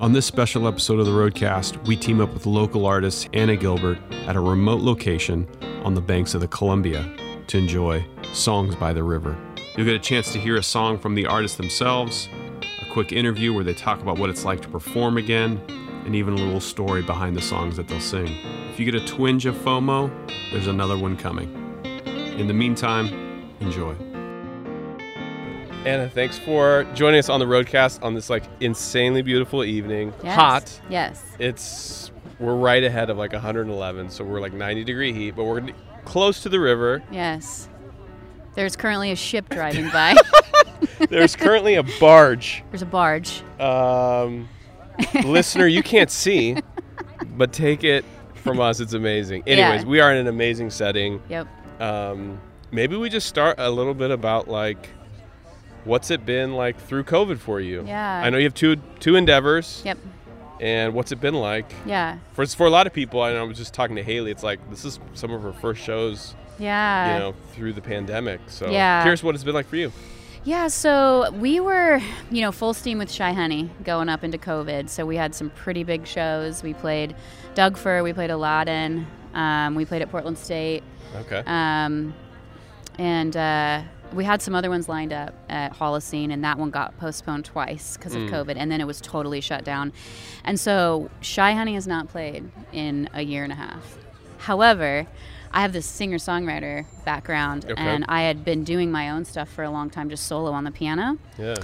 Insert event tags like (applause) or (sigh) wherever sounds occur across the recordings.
On this special episode of the Roadcast, we team up with local artist Anna Gilbert at a remote location on the banks of the Columbia to enjoy Songs by the River. You'll get a chance to hear a song from the artists themselves, a quick interview where they talk about what it's like to perform again, and even a little story behind the songs that they'll sing. If you get a twinge of FOMO, there's another one coming. In the meantime, enjoy. Anna, thanks for joining us on the roadcast on this like insanely beautiful evening. Yes. Hot. Yes. It's we're right ahead of like 111, so we're like 90 degree heat, but we're close to the river. Yes. There's currently a ship (laughs) driving by. (laughs) There's currently a barge. There's a barge. Um, listener, you can't see, but take it from us. It's amazing. Anyways, Yeah. we are in an amazing setting. Yep. Um, maybe we just start a little bit about like what's it been like through COVID for you? Yeah. I know you have two two endeavors. Yep. And what's it been like? Yeah. For for a lot of people, I know I was just talking to Haley. It's like this is some of her first shows, Yeah. you know, through the pandemic. So Yeah. curious what it's been like for you. Yeah, so we were, you know, full steam with Shy Honey going up into COVID. So we had some pretty big shows. We played Doug Fir, we played Aladdin, um, we played at Portland State, Okay. um, and uh, we had some other ones lined up at Holocene, and that one got postponed twice because of Mm. COVID, and then it was totally shut down. And so Shy Honey has not played in a year and a half. However, I have this singer songwriter background, Okay. and I had been doing my own stuff for a long time, just solo on the piano. yeah.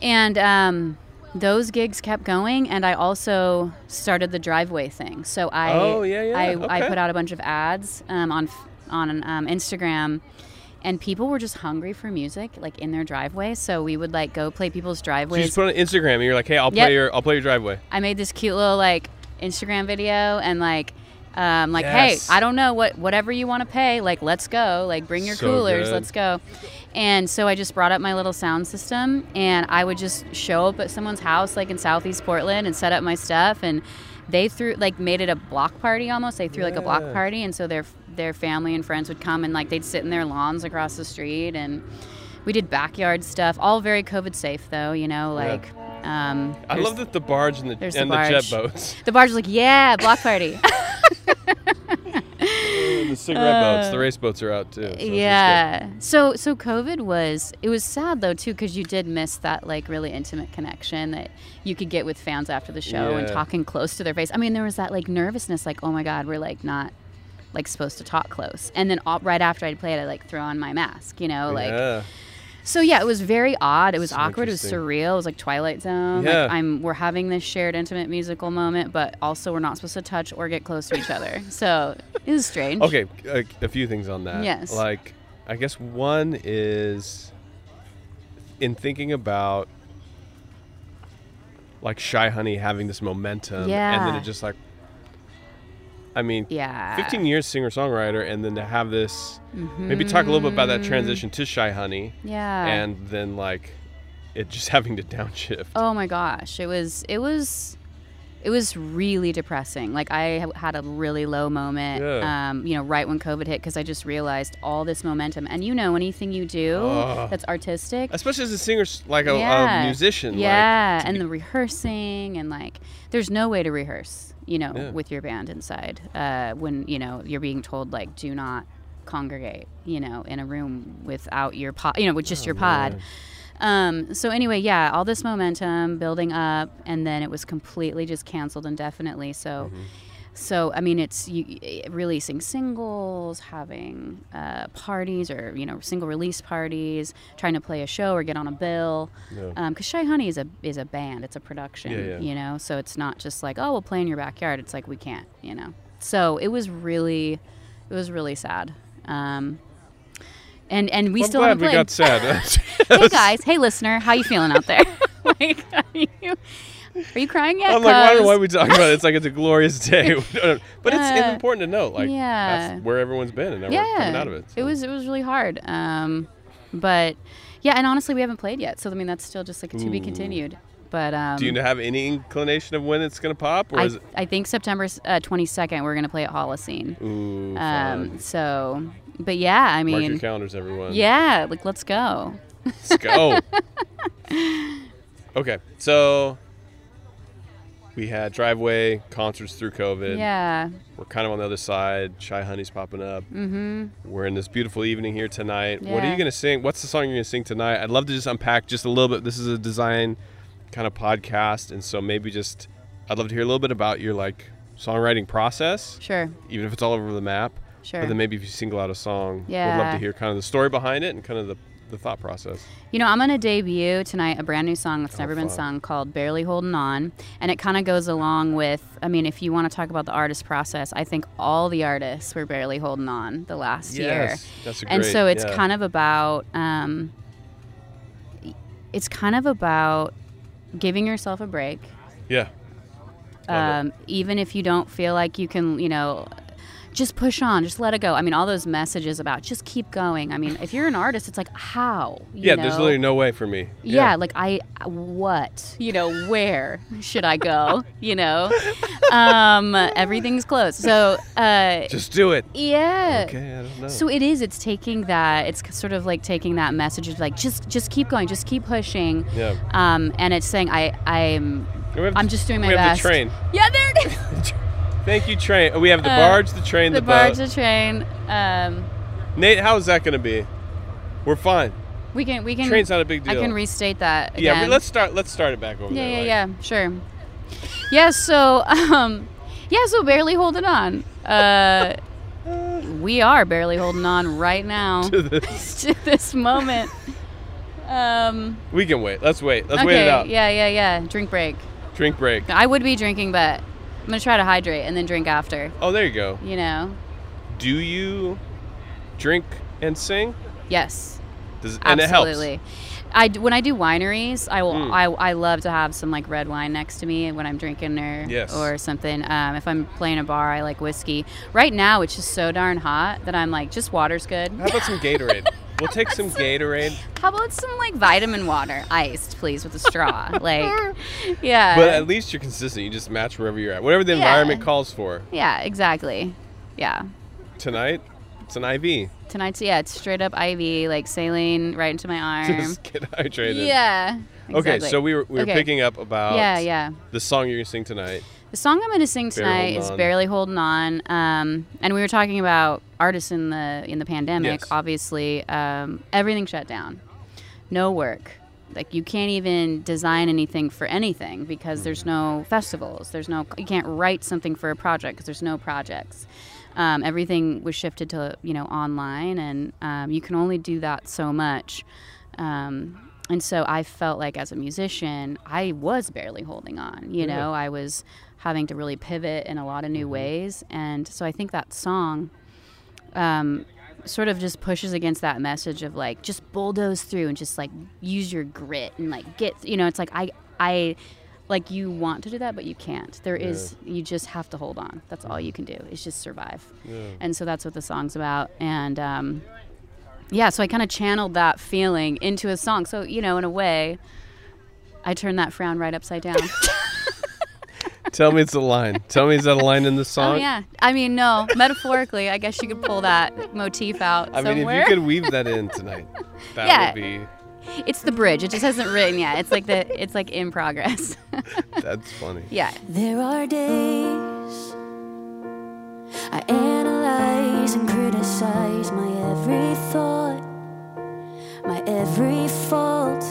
And um, those gigs kept going, and I also started the driveway thing. So I, Oh, yeah, yeah, I, I put out a bunch of ads um, on on um, Instagram, and people were just hungry for music, like in their driveway. So we would like go play people's So you just put on Instagram and you're like, hey, I'll Yep. play your I'll play your driveway. I made this cute little like Instagram video and like um, like Yes. hey I don't know what whatever you want to pay like let's go like bring your So coolers good. let's go and so I just brought up my little sound system and I would just show up at someone's house like in southeast Portland and set up my stuff and they threw like made it a block party almost they threw like a block party and so their their family and friends would come and like they'd sit in their lawns across the street and we did backyard stuff all very covid safe though you know Yeah. like um, I love that the barge and the and the the, jet boats, (laughs) the barge was like, yeah, block party. (laughs) the cigarette boats, the race boats are out too. so Uh, yeah. So so COVID was it was sad though too because you did miss that like really intimate connection that you could get with fans after the show and talking close to their face. I mean, there was that like nervousness, like oh my god, we're like not like supposed to talk close. And then all, right after I'd play it, I like throw on my mask, you know, like yeah. so yeah, it was very odd. It was So awkward. It was surreal. It was like Twilight Zone. Yeah. Like I'm we're having this shared intimate musical moment, but also we're not supposed to touch or get close to each other. So it was strange. Okay, a, a few things on that. Yes. Like, I guess one is in thinking about like Shy Honey having this momentum, yeah. and then it just like, I mean, Yeah. 15 years singer songwriter, and then to have this, maybe talk a little bit about that Mhm. transition to Shy Honey, Yeah. and then like it just (laughs) having to downshift. oh my gosh, it was it was it was really depressing. Like I had a really low moment, Yeah. um, you know, right when COVID hit, because I just realized all this momentum. And you know, anything you do Ugh. that's artistic, Especially as a singer, like a, Yeah. a musician. Yeah, like, and be- the rehearsing and like there's no way to rehearse, you know, Yeah. with your band inside. Uh, when, you know, you're being told like do not congregate, you know, in a room without your pod, you know, with just your pod. Oh, man. Um, so anyway, yeah, all this momentum building up and then it was completely just canceled indefinitely. So Mm-hmm. so I mean, it's you, releasing singles, having uh, parties, or you know, single release parties, trying to play a show or get on a bill. Yeah. Because Shy Honey is a is a band, it's a production, Yeah, yeah. you know. So it's not just like oh, we'll play in your backyard. It's like we can't, you know. So it was really, it was really sad. Um, and and we Well, I'm still glad we got sad. (laughs) (laughs) hey guys, hey listener, how you feeling out there? (laughs) like, are you, are you crying yet? I'm like, I don't know 'Cause- why we talk about it. It's like it's a glorious day, but it's, it's important to note. Like Yeah. that's where everyone's been, and now yeah, coming out of it. It was it was really hard. Um, but yeah, and honestly, we haven't played yet, so I mean that's still just like to be continued. But um, Do you have any inclination of when it's gonna pop, or I? I think September uh, 22nd we're gonna play at Holocene. Ooh, Um, so, but yeah, I Mark your mean, calendars, everyone. yeah, like let's go. Let's go. (laughs) okay, so we had driveway concerts through COVID. Yeah. We're kind of on the other side. Shy Honey's popping up. Mm-hmm. We're in this beautiful evening here tonight. Yeah. What are you gonna sing? What's the song you're gonna sing tonight? I'd love to just unpack just a little bit. This is a design kind of podcast, and so maybe just I'd love to hear a little bit about your like songwriting process, Sure. even if it's all over the map. Sure. But then maybe if you single out a song, yeah, would love to hear kind of the story behind it and kind of the, the thought process. You know, I'm going to debut tonight a brand new song that's Oh, never been sung called Barely Holding On. And it kind of goes along with, I mean, if you want to talk about the artist process, I think all the artists were barely holding on the last year. that's a And so it's yeah. kind of about, um, it's kind of about giving yourself a break. yeah. Um, even if you don't feel like you can, you know, just push on, just let it go. I mean, all those messages about just keep going. I mean, if you're an artist, it's like, how? You Yeah, there's know? literally no way for me. yeah, like I what? You know, (laughs) where should I go? you know? Um everything's closed. So, uh Just do it. yeah. Okay, I don't know. So it is it's taking that it's sort of like taking that message of like just just keep going, just keep pushing. yeah. Um and it's saying I I'm I'm just doing my we have best. the train. Yeah, there it is. Thank you, train. We have the Uh, barge, the train, the, the barge, boat. the train. Um Nate, how is that going to be? We're fine. we can we can Train's not a big deal. I can restate that yeah, again. we, let's start. Let's start it back over Yeah, there. yeah, like- yeah, sure. Yeah, so (laughs) um, yeah, so barely holding on. Uh, we are barely holding on right now (laughs) To (laughs) this. to this moment. Um, We can wait. Let's wait. Let's okay, wait it out. yeah, yeah, yeah. Drink break. Drink break. I would be drinking, but I'm gonna try to hydrate and then drink after. Oh, there you go. You know? Do you drink and sing? Yes, Does, and it helps. absolutely. I when I do wineries, I will. Mm. I, I love to have some like red wine next to me when I'm drinking or Yes. or something. Um, if I'm playing a bar, I like whiskey. Right now, it's just so darn hot that I'm like, just water's good. How about some (laughs) Gatorade? We'll take some Gatorade. How about some like vitamin water, iced, please, with a straw? (laughs) like, yeah. But at least you're consistent. You just match wherever you're at. Whatever the Yeah. environment calls for. yeah, exactly. Yeah. Tonight, it's an IV. Tonight's yeah, it's straight up IV, like saline right into my arm. Just (laughs) get hydrated. yeah. Okay, so we were, we were Okay. picking up about Yeah, yeah. the song you're going to sing tonight. The song I'm going to sing tonight Holding is. "Barely Holding On," um, and we were talking about artists in the in the pandemic. Yes. Obviously, um, everything shut down, no work. Like you can't even design anything for anything because there's no festivals. There's no you can't write something for a project because there's no projects. Um, everything was shifted to you know online, and um, you can only do that so much. Um, and so I felt like as a musician, I was barely holding on. You Yeah. know, I was having to really pivot in a lot of new Mm-hmm. ways, and so I think that song. Um, sort of just pushes against that message of like just bulldoze through and just like use your grit and like get you know it's like i i like you want to do that but you can't. There is you just have to hold on. That's all you can do is just survive. Yeah. and so that's what the song's about. And um yeah so i kind of channeled that feeling into a song. So you know in a way i turned that frown right upside down (laughs) Tell me it's a line. Tell me is that a line in the oh, song? oh yeah i mean no metaphorically i guess you could pull that motif out I mean, if you could weave that in tonight, (laughs) that Yeah. would be. It's the bridge. It just hasn't written yet. It's like the it's like in progress. (laughs) That's funny. yeah. There are days I analyze and criticize my every thought. My every fault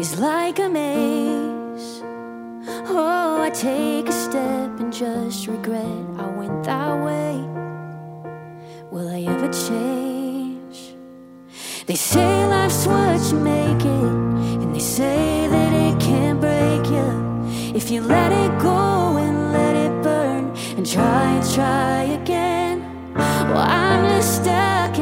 is like a maze. Take a step and just regret I went that way. Will I ever change? They say life's what you make it, and they say that it can't break you if you let it go and let it burn and try and try again. Well, I'm just stuck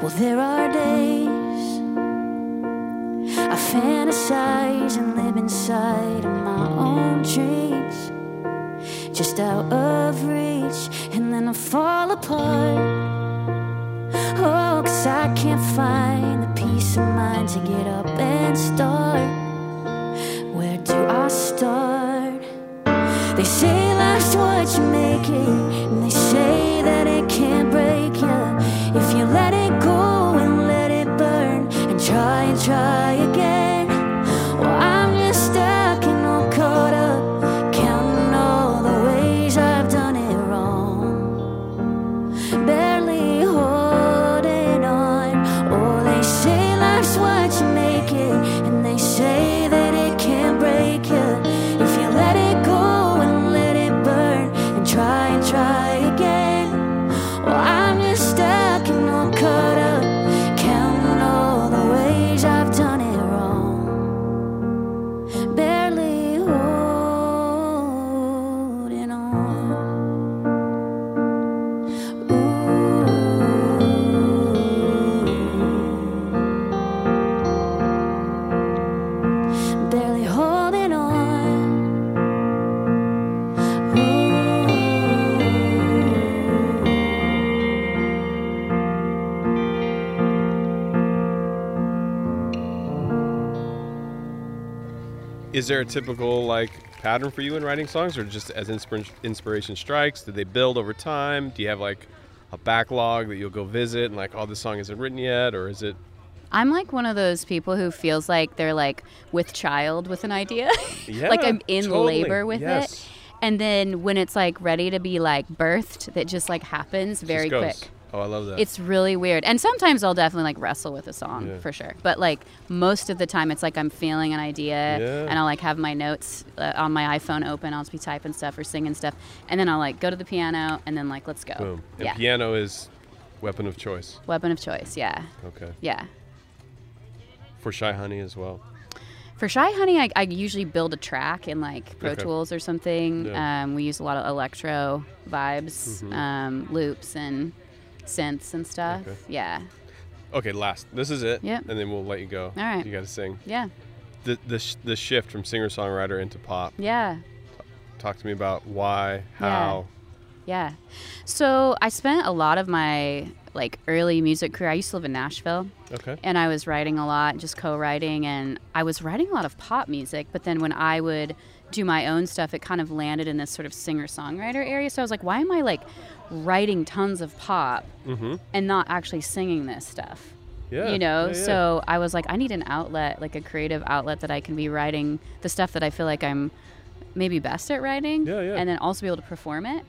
Well, there are days I fantasize and live inside of my own dreams, just out of reach, and then I fall apart. Oh, cause I can't find the peace of mind to get up and start. Where do I start? They say life's what you make it, and they say that it again. Well, I'm just Is there a typical like pattern for you in writing songs, or just as inspir- inspiration strikes? Do they build over time? Do you have like a backlog that you'll go visit and like, oh, this song isn't written yet, or is it? I'm like one of those people who feels like they're like with child with an idea. (laughs) Yeah, like I'm in totally. labor with Yes. it. And then when it's like ready to be like birthed, that just like happens very Just quick. Oh, I love that. It's really weird. And sometimes I'll definitely like wrestle with a song Yeah. for sure. But like most of the time it's like I'm feeling an idea Yeah. and I'll like have my notes uh, on my iPhone open. I'll just be typing stuff or singing stuff. And then I'll like go to the piano and then like let's go. boom. And Yeah. piano is weapon of choice. Weapon of choice. Yeah. Okay. Yeah. For Shy Honey as well. For Shy Honey, I, I usually build a track in like Pro Okay. Tools or something. Yeah. Um, we use a lot of electro vibes, Mhm. um, loops, and synths and stuff. Okay. Yeah. Okay, last. This is it. Yep. And then we'll let you go. All right. You got to sing. Yeah. The, the, sh- the shift from singer songwriter into pop. Yeah. Talk to me about why, how. Yeah. So I spent a lot of my like early music career. I used to live in Nashville Okay. and I was writing a lot, just co-writing and I was writing a lot of pop music, but then when I would do my own stuff, it kind of landed in this sort of singer-songwriter area. So I was like, why am I like writing tons of pop Mm-hmm. and not actually singing this stuff? Yeah. you know yeah, yeah. so i was like i need an outlet like a creative outlet that i can be writing the stuff that i feel like i'm maybe best at writing Yeah, yeah. and then also be able to perform it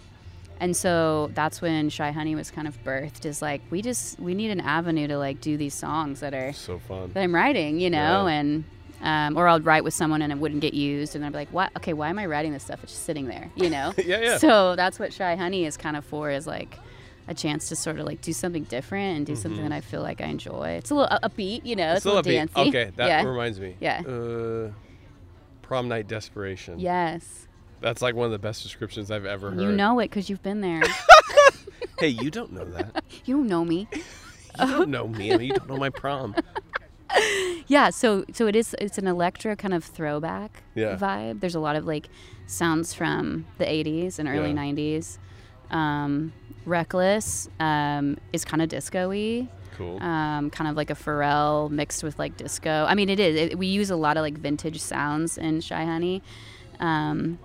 and so that's when shy honey was kind of birthed is like we just we need an avenue to like do these songs that are So fun. that i'm writing you know Yeah. and um, or I'll write with someone and it wouldn't get used, and I'd be like, "What? Okay, why am I writing this stuff? It's just sitting there, you know." (laughs) Yeah, yeah. So that's what Shy Honey is kind of for, is like a chance to sort of like do something different and do something that I feel like I enjoy. It's a little upbeat, you know. It's, Mm-hmm. It's a little upbeat. dancey. Okay, that yeah. reminds me. Yeah. Uh, prom night desperation. Yes. That's like one of the best descriptions I've ever heard. You know it because you've been there. (laughs) Hey, you don't know that. (laughs) (laughs) you don't know me. You don't know me. I mean, you don't know my prom. Yeah. So so it is. It's an electro kind of throwback Yeah. vibe. There's a lot of like sounds from the 80s and early Yeah. 90s. Um, Reckless um, is kind of disco-y. Cool. um, kind of like a Pharrell mixed with like disco. I mean, it is. It, we use a lot of like vintage sounds in Shy Honey. Um,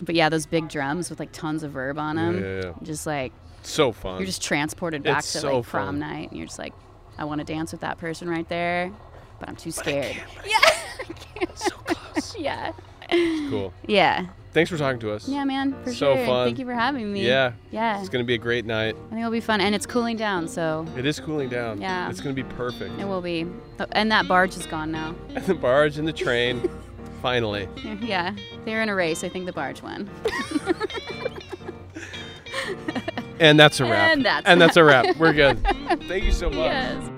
but yeah, those big drums with like tons of verb on them. yeah. Just like so fun. you're just transported back It's to so like prom fun. night, and you're just like, I want to dance with that person right there, but I'm too scared. Yeah. I can't. (laughs) So close. (laughs) yeah. It's cool. Yeah. Thanks for talking to us. Yeah, man. For So sure. fun. Thank you for having me. Yeah. Yeah. It's gonna be a great night. I think it'll be fun, and it's cooling down, so It is cooling down. Yeah. It's gonna be perfect. it will be. Oh, and that barge is gone now. And (laughs) the barge and the train. Finally. (laughs) Yeah, they're in a race. I think the barge won. And that's a wrap. And that's and that's a wrap. (laughs) We're good. Thank you so much. Yes.